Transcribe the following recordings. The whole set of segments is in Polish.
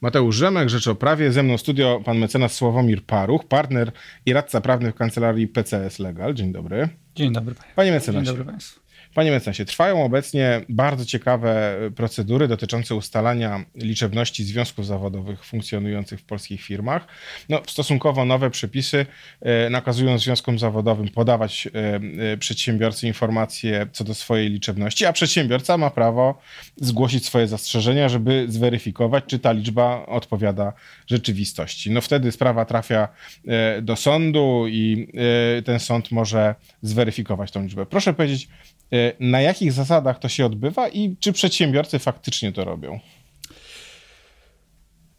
Mateusz Rzemek, Rzecz o Prawie. Ze mną studio pan mecenas Sławomir Paruch, partner i radca prawny w kancelarii PCS Legal. Dzień dobry. Dzień dobry. Panie mecenasie. Dzień dobry Państwu. Panie mecenasie, trwają obecnie bardzo ciekawe procedury dotyczące ustalania liczebności związków zawodowych funkcjonujących w polskich firmach. No, stosunkowo nowe przepisy e, nakazują związkom zawodowym podawać e, e, przedsiębiorcy informacje co do swojej liczebności, a przedsiębiorca ma prawo zgłosić swoje zastrzeżenia, żeby zweryfikować, czy ta liczba odpowiada rzeczywistości. No wtedy sprawa trafia do sądu i ten sąd może zweryfikować tą liczbę. Proszę powiedzieć, na jakich zasadach to się odbywa i czy przedsiębiorcy faktycznie to robią?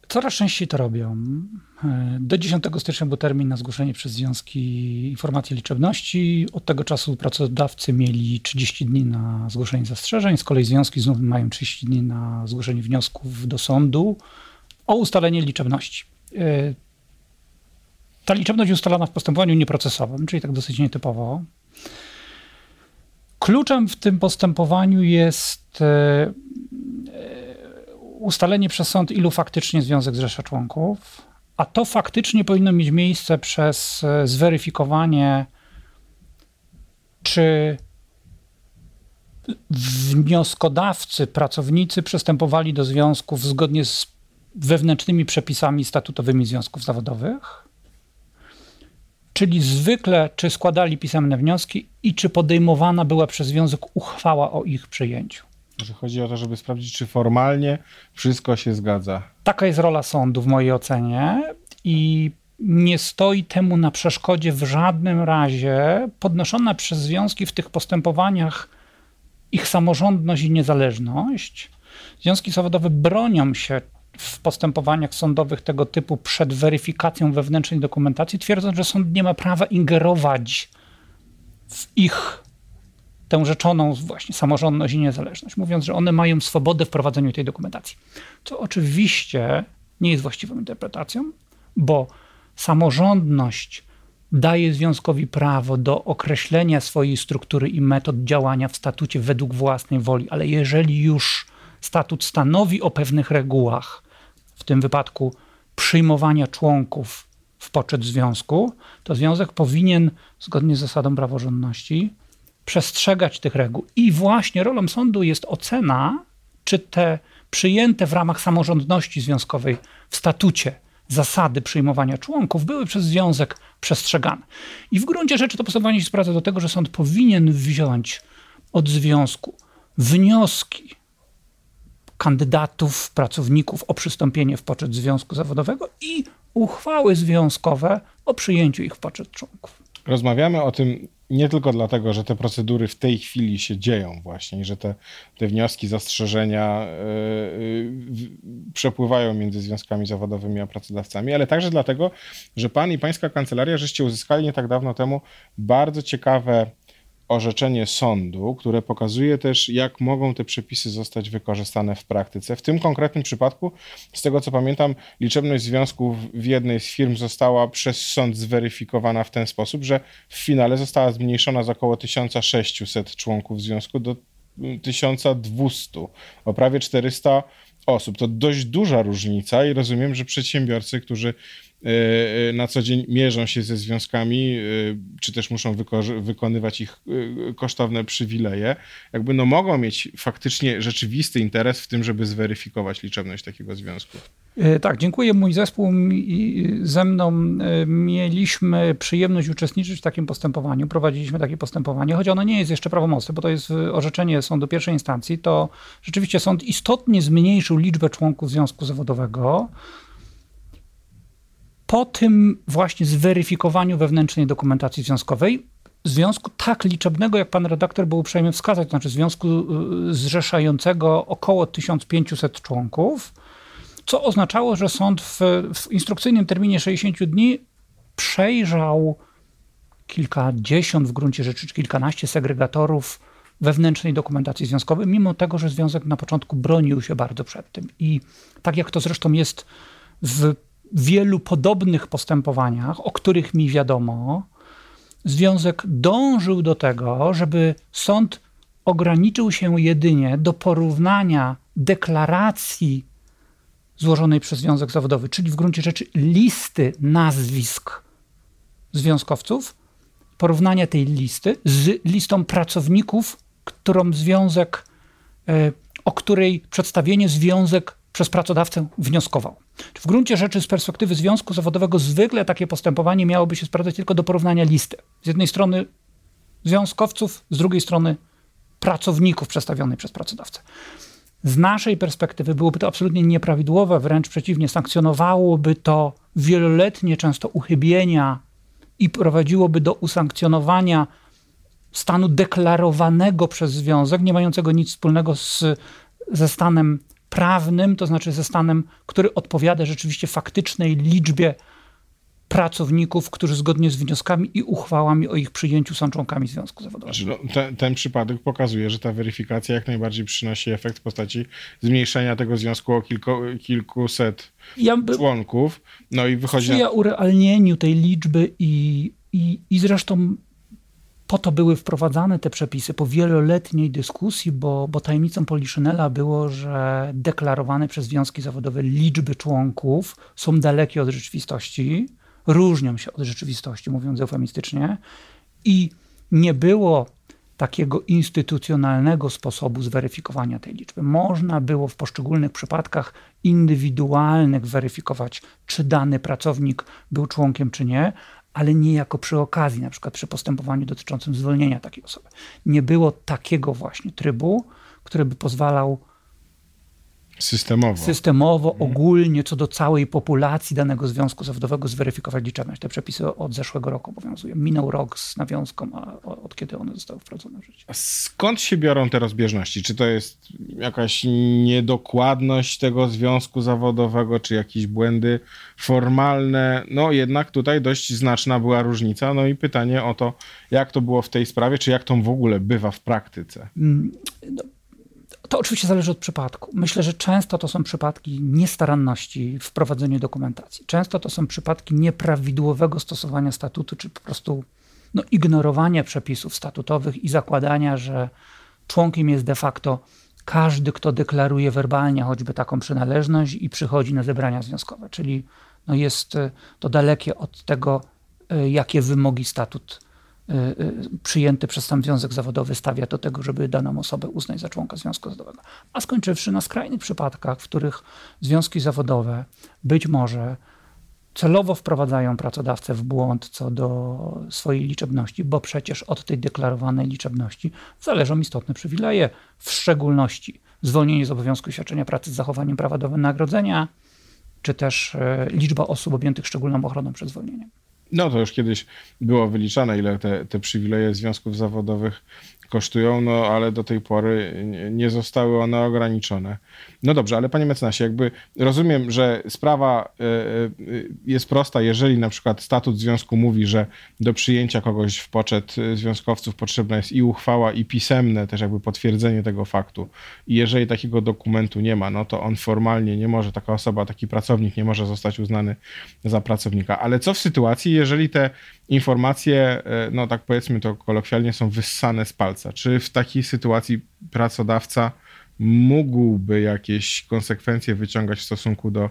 Coraz częściej to robią. E, do 10 stycznia był termin na zgłoszenie przez związki informacji liczebności. Od tego czasu pracodawcy mieli 30 dni na zgłoszenie zastrzeżeń. Z kolei związki znów mają 30 dni na zgłoszenie wniosków do sądu o ustalenie liczebności. E, ta liczebność ustalana w postępowaniu nieprocesowym, czyli tak dosyć nietypowo. Kluczem w tym postępowaniu jest e, e, ustalenie przez sąd, ilu faktycznie związek zrzesza członków, a to faktycznie powinno mieć miejsce przez e, zweryfikowanie, czy wnioskodawcy, pracownicy przystępowali do związków zgodnie z wewnętrznymi przepisami statutowymi związków zawodowych Czyli zwykle, czy składali pisemne wnioski i czy podejmowana była przez związek uchwała o ich przyjęciu. Że chodzi o to, żeby sprawdzić, czy formalnie wszystko się zgadza. Taka jest rola sądu w mojej ocenie i nie stoi temu na przeszkodzie w żadnym razie podnoszona przez związki w tych postępowaniach ich samorządność i niezależność. Związki zawodowe bronią się w postępowaniach sądowych tego typu przed weryfikacją wewnętrznej dokumentacji, twierdząc, że sąd nie ma prawa ingerować w ich tę rzeczoną właśnie samorządność i niezależność, mówiąc, że one mają swobodę w prowadzeniu tej dokumentacji. Co oczywiście nie jest właściwą interpretacją, bo samorządność daje związkowi prawo do określenia swojej struktury i metod działania w statucie według własnej woli, ale jeżeli już statut stanowi o pewnych regułach, tym wypadku przyjmowania członków w poczet związku, to związek powinien, zgodnie z zasadą praworządności, przestrzegać tych reguł. I właśnie rolą sądu jest ocena, czy te przyjęte w ramach samorządności związkowej w statucie zasady przyjmowania członków były przez związek przestrzegane. I w gruncie rzeczy to postępowanie się sprowadza do tego, że sąd powinien wziąć od związku wnioski kandydatów, pracowników o przystąpienie w poczet związku zawodowego i uchwały związkowe o przyjęciu ich w poczet członków. Rozmawiamy o tym nie tylko dlatego, że te procedury w tej chwili się dzieją właśnie, że te, te wnioski, zastrzeżenia yy, przepływają między związkami zawodowymi a pracodawcami, ale także dlatego, że pan i pańska kancelaria żeście uzyskali nie tak dawno temu bardzo ciekawe orzeczenie sądu, które pokazuje też, jak mogą te przepisy zostać wykorzystane w praktyce. W tym konkretnym przypadku, z tego co pamiętam, liczebność związków w jednej z firm została przez sąd zweryfikowana w ten sposób, że w finale została zmniejszona z około 1600 członków związku do 1200, o prawie 400 osób. To dość duża różnica i rozumiem, że przedsiębiorcy, którzy na co dzień mierzą się ze związkami, e, czy też muszą wykonywać ich kosztowne przywileje, jakby no mogą mieć faktycznie rzeczywisty interes w tym, żeby zweryfikować liczebność takiego związku. Tak, dziękuję. Mój zespół ze mną mieliśmy przyjemność uczestniczyć w takim postępowaniu. Prowadziliśmy takie postępowanie, choć ono nie jest jeszcze prawomocne, bo to jest orzeczenie sądu pierwszej instancji. To rzeczywiście sąd istotnie zmniejszył liczbę członków związku zawodowego po tym właśnie zweryfikowaniu wewnętrznej dokumentacji związkowej, związku tak liczebnego, jak pan redaktor był uprzejmy wskazać, to znaczy związku y, zrzeszającego około 1500 członków, co oznaczało, że sąd w, w instrukcyjnym terminie 60 dni przejrzał kilkadziesiąt w gruncie rzeczy, czy kilkanaście segregatorów wewnętrznej dokumentacji związkowej, mimo tego, że związek na początku bronił się bardzo przed tym. I tak jak to zresztą jest w wielu podobnych postępowaniach, o których mi wiadomo, związek dążył do tego, żeby sąd ograniczył się jedynie do porównania deklaracji złożonej przez związek zawodowy, czyli w gruncie rzeczy listy nazwisk związkowców, porównania tej listy z listą pracowników, którą związek, e, o której przedstawienie związek przez pracodawcę wnioskował. W gruncie rzeczy z perspektywy związku zawodowego zwykle takie postępowanie miałoby się sprawdzać tylko do porównania listy. Z jednej strony związkowców, z drugiej strony pracowników przedstawionych przez pracodawcę. Z naszej perspektywy byłoby to absolutnie nieprawidłowe, wręcz przeciwnie, sankcjonowałoby to wieloletnie często uchybienia i prowadziłoby do usankcjonowania stanu deklarowanego przez związek, nie mającego nic wspólnego z, ze stanem prawnym, to znaczy ze stanem, który odpowiada rzeczywiście faktycznej liczbie pracowników, którzy zgodnie z wnioskami i uchwałami o ich przyjęciu są członkami związku zawodowego. Znaczy, no, ten, ten przypadek pokazuje, że ta weryfikacja jak najbardziej przynosi efekt w postaci zmniejszenia tego związku o kilko, kilkuset ja by, członków. No i wychodzi na... urealnieniu tej liczby i, i, i zresztą po to były wprowadzane te przepisy po wieloletniej dyskusji, bo, bo tajemnicą Poliszynela było, że deklarowane przez związki zawodowe liczby członków są dalekie od rzeczywistości, różnią się od rzeczywistości, mówiąc eufemistycznie, i nie było takiego instytucjonalnego sposobu zweryfikowania tej liczby. Można było w poszczególnych przypadkach indywidualnych weryfikować, czy dany pracownik był członkiem, czy nie, ale nie jako przy okazji, na przykład przy postępowaniu dotyczącym zwolnienia takiej osoby. Nie było takiego właśnie trybu, który by pozwalał Systemowo. Systemowo, mhm. ogólnie, co do całej populacji danego związku zawodowego zweryfikować liczebność. Te przepisy od zeszłego roku obowiązują. Minął rok z nawiązką, a od kiedy one zostały wprowadzone w życie. A skąd się biorą te rozbieżności? Czy to jest jakaś niedokładność tego związku zawodowego, czy jakieś błędy formalne? No jednak tutaj dość znaczna była różnica. No i pytanie o to, jak to było w tej sprawie, czy jak to w ogóle bywa w praktyce? Mm, no to oczywiście zależy od przypadku. Myślę, że często to są przypadki niestaranności w prowadzeniu dokumentacji. Często to są przypadki nieprawidłowego stosowania statutu, czy po prostu no, ignorowania przepisów statutowych i zakładania, że członkiem jest de facto każdy, kto deklaruje werbalnie choćby taką przynależność i przychodzi na zebrania związkowe. Czyli no, jest to dalekie od tego, e, jakie wymogi statut przyjęty przez sam związek zawodowy stawia do tego, żeby daną osobę uznać za członka związku zawodowego. A skończywszy na skrajnych przypadkach, w których związki zawodowe być może celowo wprowadzają pracodawcę w błąd co do swojej liczebności, bo przecież od tej deklarowanej liczebności zależą istotne przywileje, w szczególności zwolnienie z obowiązku świadczenia pracy z zachowaniem prawa do wynagrodzenia, czy też y, liczba osób objętych szczególną ochroną przed zwolnieniem. No to już kiedyś było wyliczane, ile te, te przywileje związków zawodowych kosztują, no ale do tej pory nie zostały one ograniczone. No dobrze, ale panie mecenasie, jakby rozumiem, że sprawa e, e, jest prosta, jeżeli na przykład statut związku mówi, że do przyjęcia kogoś w poczet związkowców potrzebna jest i uchwała, i pisemne też jakby potwierdzenie tego faktu. I jeżeli takiego dokumentu nie ma, no to on formalnie nie może, taka osoba, taki pracownik nie może zostać uznany za pracownika. Ale co w sytuacji, jeżeli te informacje, e, no tak powiedzmy to kolokwialnie, są wyssane z palca? Czy w takiej sytuacji pracodawca mógłby jakieś konsekwencje wyciągać w stosunku do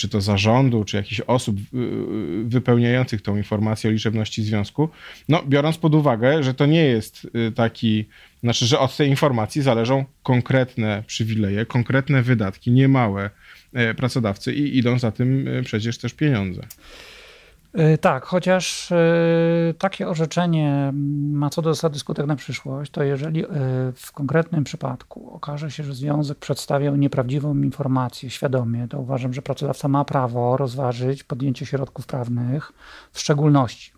czy to zarządu, czy jakichś osób y, y, wypełniających tą informację o liczebności związku, no biorąc pod uwagę, że to nie jest y, taki, znaczy, że od tej informacji zależą konkretne przywileje, konkretne wydatki, niemałe e, pracodawcy i idą za tym przecież też pieniądze. E, tak, chociaż e, takie orzeczenie ma co do zasady skutek na przyszłość, to jeżeli e, w konkretnym przypadku okaże się, że związek przedstawiał nieprawdziwą informację świadomie, to uważam, że pracodawca ma prawo rozważyć podjęcie środków prawnych, w szczególności.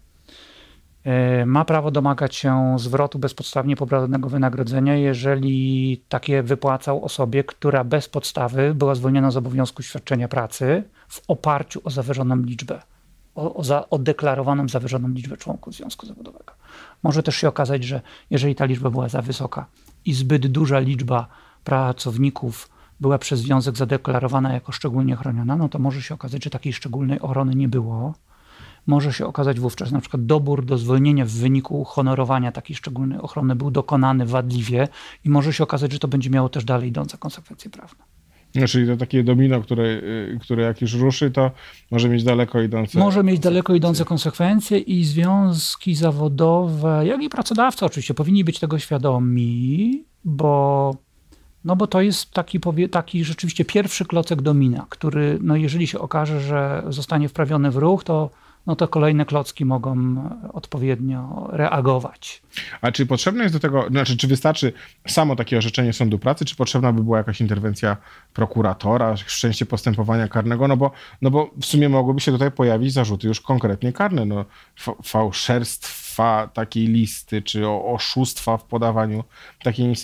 Ma prawo domagać się zwrotu bezpodstawnie pobranego wynagrodzenia, jeżeli takie wypłacał osobie, która bez podstawy była zwolniona z obowiązku świadczenia pracy w oparciu o zawyżoną liczbę o, o, za, o deklarowaną zawyżoną liczbę członków związku zawodowego. Może też się okazać, że jeżeli ta liczba była za wysoka i zbyt duża liczba pracowników była przez związek zadeklarowana jako szczególnie chroniona, no to może się okazać, że takiej szczególnej ochrony nie było. Może się okazać wówczas, na przykład dobór do zwolnienia w wyniku honorowania takiej szczególnej ochrony był dokonany wadliwie i może się okazać, że to będzie miało też dalej idące konsekwencje prawne. Czyli to takie domino, które, y, które jak już ruszy, to może mieć daleko idące. Może mieć daleko idące konsekwencje i związki zawodowe, jak i pracodawcy oczywiście powinni być tego świadomi, bo, no bo to jest taki, taki rzeczywiście pierwszy klocek domina, który, no jeżeli się okaże, że zostanie wprawiony w ruch, to no to kolejne klocki mogą odpowiednio reagować. A czy potrzebne jest do tego, znaczy czy wystarczy samo takie orzeczenie sądu pracy, czy potrzebna by była jakaś interwencja prokuratora, wszczęcie postępowania karnego, no bo, no bo w sumie mogłyby się tutaj pojawić zarzuty już konkretnie karne, no fałszerstwa takiej listy, czy oszustwa w podawaniu takiej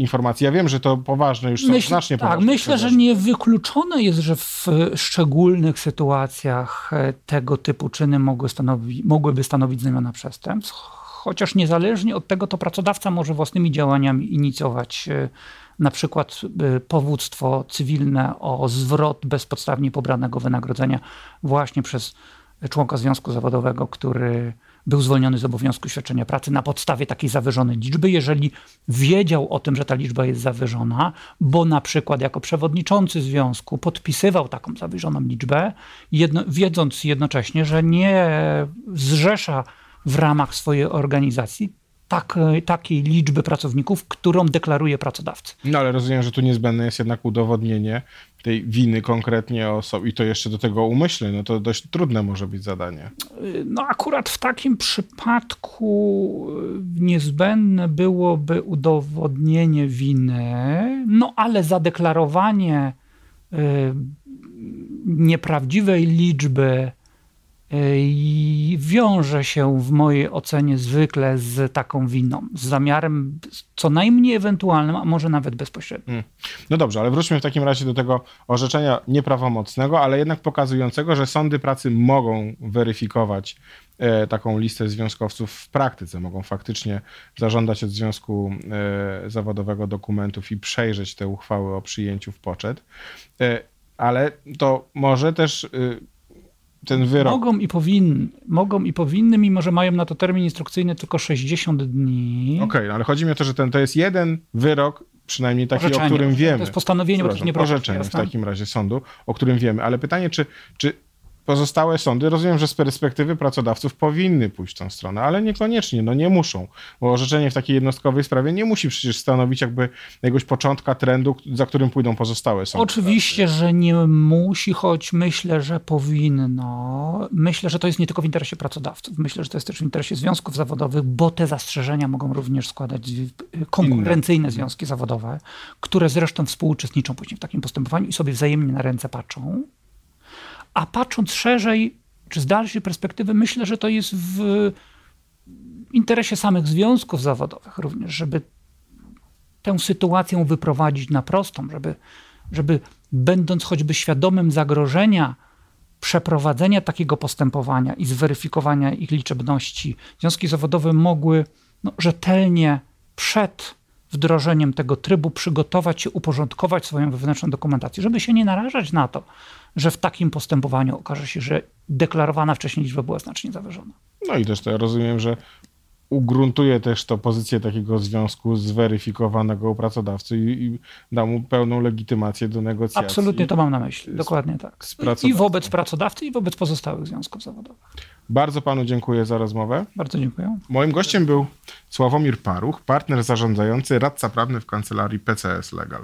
informacji. Ja wiem, że to poważne już są Myśl, znacznie Tak, myślę, że niewykluczone jest, że w szczególnych sytuacjach e, tego typu czyny mogły stanowi, mogłyby stanowić znamiona przestępstw, chociaż niezależnie od tego to pracodawca może własnymi działaniami inicjować e, na przykład e, powództwo cywilne o zwrot bezpodstawnie pobranego wynagrodzenia właśnie przez członka związku zawodowego, który był zwolniony z obowiązku świadczenia pracy na podstawie takiej zawyżonej liczby, jeżeli wiedział o tym, że ta liczba jest zawyżona, bo na przykład jako przewodniczący związku podpisywał taką zawyżoną liczbę, jedno, wiedząc jednocześnie, że nie zrzesza w ramach swojej organizacji tak, takiej liczby pracowników, którą deklaruje pracodawca. No ale rozumiem, że tu niezbędne jest jednak udowodnienie tej winy konkretnie osoby i to jeszcze do tego umyślne, no to dość trudne może być zadanie. No akurat w takim przypadku y, niezbędne byłoby udowodnienie winy, no ale zadeklarowanie y, nieprawdziwej liczby wiąże się w mojej ocenie zwykle z taką winą, z zamiarem co najmniej ewentualnym, a może nawet bezpośrednim. Hmm. No dobrze, ale wróćmy w takim razie do tego orzeczenia nieprawomocnego, ale jednak pokazującego, że sądy pracy mogą weryfikować e, taką listę związkowców w praktyce, mogą faktycznie zażądać od związku e, zawodowego dokumentów i przejrzeć te uchwały o przyjęciu w poczet. E, ale to może też y, ten wyrok. Mogą i, powinny, mogą i powinny, mimo że mają na to termin instrukcyjny tylko 60 dni. Okej, okay, no ale chodzi mi o to, że ten, to jest jeden wyrok, przynajmniej taki, Orzeczenie. o którym wiemy. To jest postanowienie, bo to nie Orzeczenie w takim razie sądu, o którym wiemy. Ale pytanie, czy, czy pozostałe sądy, rozumiem, że z perspektywy pracodawców powinny pójść w tą stronę, ale niekoniecznie, no nie muszą, bo orzeczenie w takiej jednostkowej sprawie nie musi przecież stanowić jakby jakiegoś początka trendu, za którym pójdą pozostałe sądy. Oczywiście, że nie musi, choć myślę, że powinno. Myślę, że to jest nie tylko w interesie pracodawców, myślę, że to jest też w interesie związków zawodowych, bo te zastrzeżenia mogą również składać konkurencyjne Inne. związki zawodowe, które zresztą współuczestniczą później w takim postępowaniu i sobie wzajemnie na ręce patrzą. A patrząc szerzej, czy z dalszej perspektywy, myślę, że to jest w interesie samych związków zawodowych również, żeby tę sytuację wyprowadzić na prostą, żeby, żeby będąc choćby świadomym zagrożenia przeprowadzenia takiego postępowania i zweryfikowania ich liczebności, związki zawodowe mogły no, rzetelnie przed wdrożeniem tego trybu przygotować się, uporządkować swoją wewnętrzną dokumentację, żeby się nie narażać na to, że w takim postępowaniu okaże się, że deklarowana wcześniej liczba była znacznie zawyżona. No i też to ja rozumiem, że ugruntuje też to pozycję takiego związku zweryfikowanego u pracodawcy i, i da mu pełną legitymację do negocjacji. Absolutnie to mam na myśli, dokładnie tak. I wobec pracodawcy, i wobec pozostałych związków zawodowych. Bardzo panu dziękuję za rozmowę. Bardzo dziękuję. Moim gościem był Sławomir Paruch, partner zarządzający, radca prawny w kancelarii PCS Legal.